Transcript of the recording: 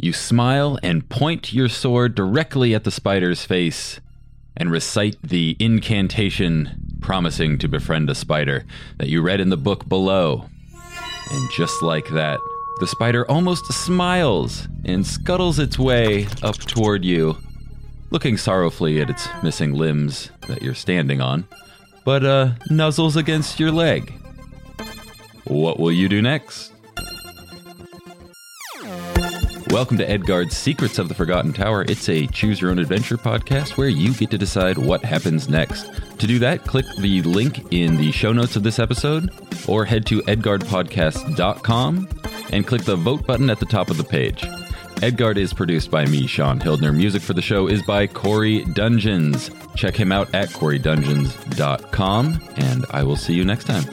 You smile and point your sword directly at the spider's face and recite the incantation promising to befriend a spider that you read in the book below. And just like that, the spider almost smiles and scuttles its way up toward you, looking sorrowfully at its missing limbs that you're standing on, but uh, nuzzles against your leg. What will you do next? Welcome to Edgard's Secrets of the Forgotten Tower. It's a choose your own adventure podcast where you get to decide what happens next. To do that, click the link in the show notes of this episode or head to edgardpodcast.com and click the vote button at the top of the page. Edgard is produced by me, Sean Hildner. Music for the show is by Corey Dungeons. Check him out at coreydungeons.com, and I will see you next time.